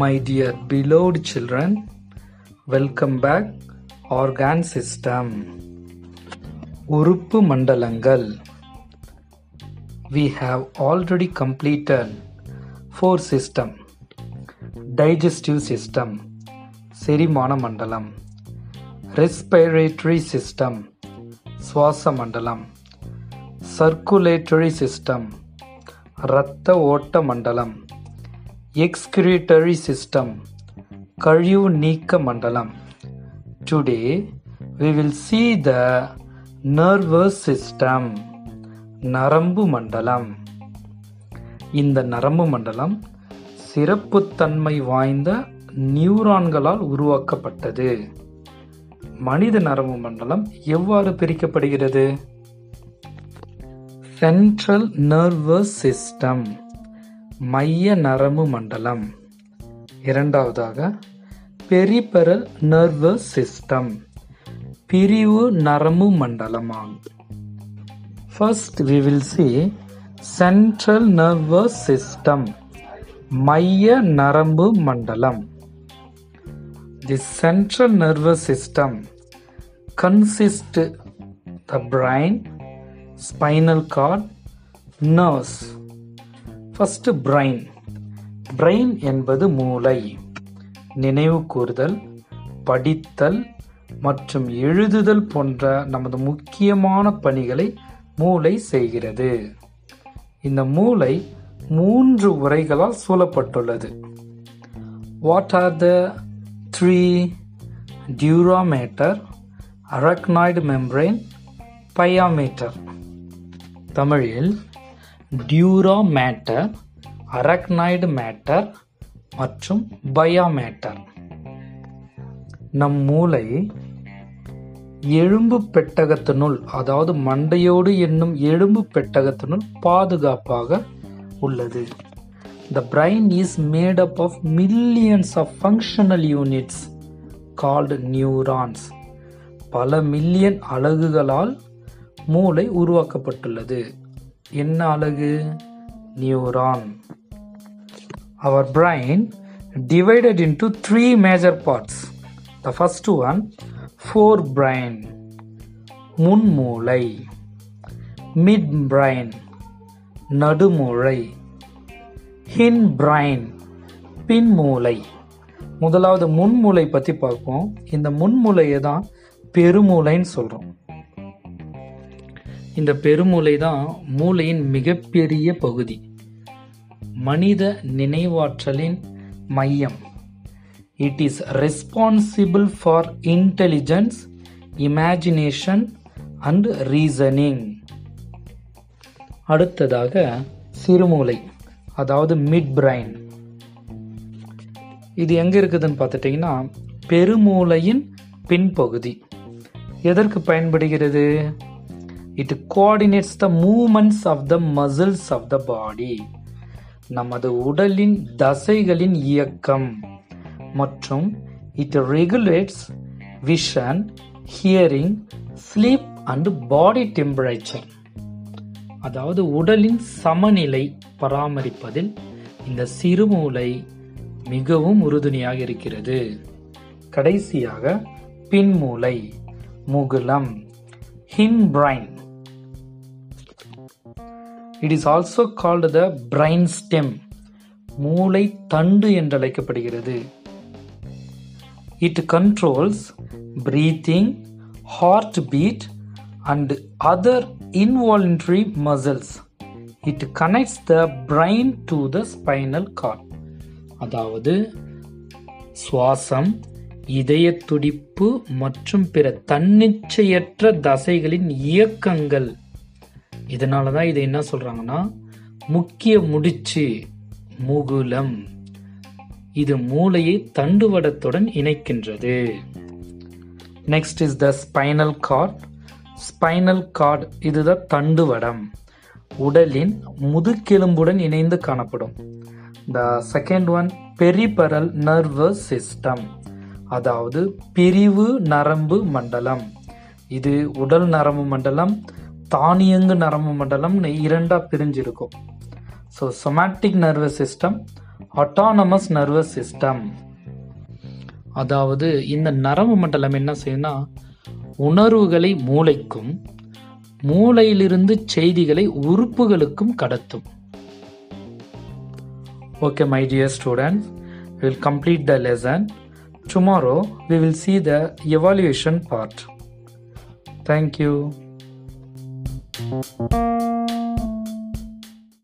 My dear beloved children, welcome back. Organ system. உறுப்பு மண்டலங்கள் We have already completed four system. Digestive system, செரிமான மண்டலம். Respiratory system, சுவாச மண்டலம். Circulatory system, இரத்த ஓட்ட மண்டலம். Excretory system, கழிவு நீக்க மண்டலம். Today we will see the nervous system, நரம்பு மண்டலம். இந்த நரம்பு மண்டலம் சிறப்புத்தன்மை வாய்ந்த நியூரான்களால் உருவாக்கப்பட்டது மனித நரம்பு மண்டலம் எவ்வாறு பிரிக்கப்படுகிறது சென்ட்ரல் நர்வஸ் சிஸ்டம் மைய நரம்பு மண்டலம். இரண்டாவதாக பெரிபெரல் நர்வஸ் சிஸ்டம் பிரிவு நரம்பு மண்டலமாகும். First we will see central nervous system மைய நரம்பு மண்டலம். The central nervous system consist the brain spinal cord nerves first brain brain என்பது மூளை நினைவு கூறுதல் படித்தல் மற்றும் எழுதுதல் போன்ற நமது முக்கியமான பணிகளை மூளை செய்கிறது. இந்த மூளை மூன்று உரைகளால் சூழப்பட்டுள்ளது. What are the three dura mater arachnoid membrane pia mater தமிழில் டியூராமேட்டர் அரக்னாய்டு மேட்டர் மற்றும் பயா மேட்டர் நம் மூளை எலும்பு பெட்டகத்தினுள் அதாவது மண்டையோடு என்னும் எலும்பு பெட்டகத்தினுள் பாதுகாப்பாக உள்ளது. The brain is made up of millions of functional units called neurons பல மில்லியன் அலகுகளால் மூளை உருவாக்கப்பட்டுள்ளது. என்ன அழகு neuron our brain divided into three major parts the first one forebrain முன்மூளை midbrain நடுமூளை ஹின் பிரைன் பின்மூளை முதலாவது முன்மூளை பற்றி பார்ப்போம் இந்த முன்மூளையை தான் பெருமூளைன்னு சொல்கிறோம் இந்த பெருமூளை தான் மூளையின் மிகப்பெரிய பகுதி. மனித நினைவாற்றலின் மையம். It is responsible for intelligence imagination and reasoning அடுத்ததாக சிறுமூளை அதாவது மிட் பிரைன் இது எங்கே இருக்குதுன்னு பார்த்துட்டிங்கன்னா பெருமூளையின் பின்பகுதி. எதற்கு பயன்படுகிறது? It coordinates the movements of the muscles of the body நமது உடலின் தசைகளின் இயக்கம். மற்றும் it regulates vision hearing sleep and body temperature அதாவது உடலின் சமநிலை பராமரிப்பதில் இந்த சிறுமூளை மிகவும் உறுதுணையாக இருக்கிறது. கடைசியாக பின்மூளை முகுலம் hindbrain it is also called the brain stem மூளை தண்டு என்று அழைக்கப்படுகிறது it controls breathing heartbeat and other involuntary muscles it connects the brain to the spinal cord அதாவது சுவாசம் இதய துடிப்பு மற்றும் பிற தன்னிச்சையற்ற தசைகளின் இயக்கங்கள். இதனால தான் இதை என்ன சொல்கிறாங்கன்னா முக்கிய முடிச்சு முகுலம். இது மூளையை தண்டுவடத்துடன் இணைக்கின்றது. Next is the spinal cord spinal cord இதுதான் தண்டுவடம். உடலின் முதுகெலும்புடன் இணைந்து காணப்படும். The second one peripheral nervous system அதாவது பிரிவு நரம்பு மண்டலம். இது உடல் நரம்பு மண்டலம் தானியங்கு நரம்பு மண்டலம்னு இரண்டாக பிரிஞ்சிருக்கும். So somatic nervous system autonomic nervous system அதாவது இந்த நரம்பு மண்டலம் என்ன செய்யும்னா உணர்வுகளை மூளைக்கும் மூளையிலிருந்து செய்திகளை உறுப்புகளுக்கும் கடத்தும். Okay my dear students will complete the lesson tomorrow we will see the evaluation part thank you Música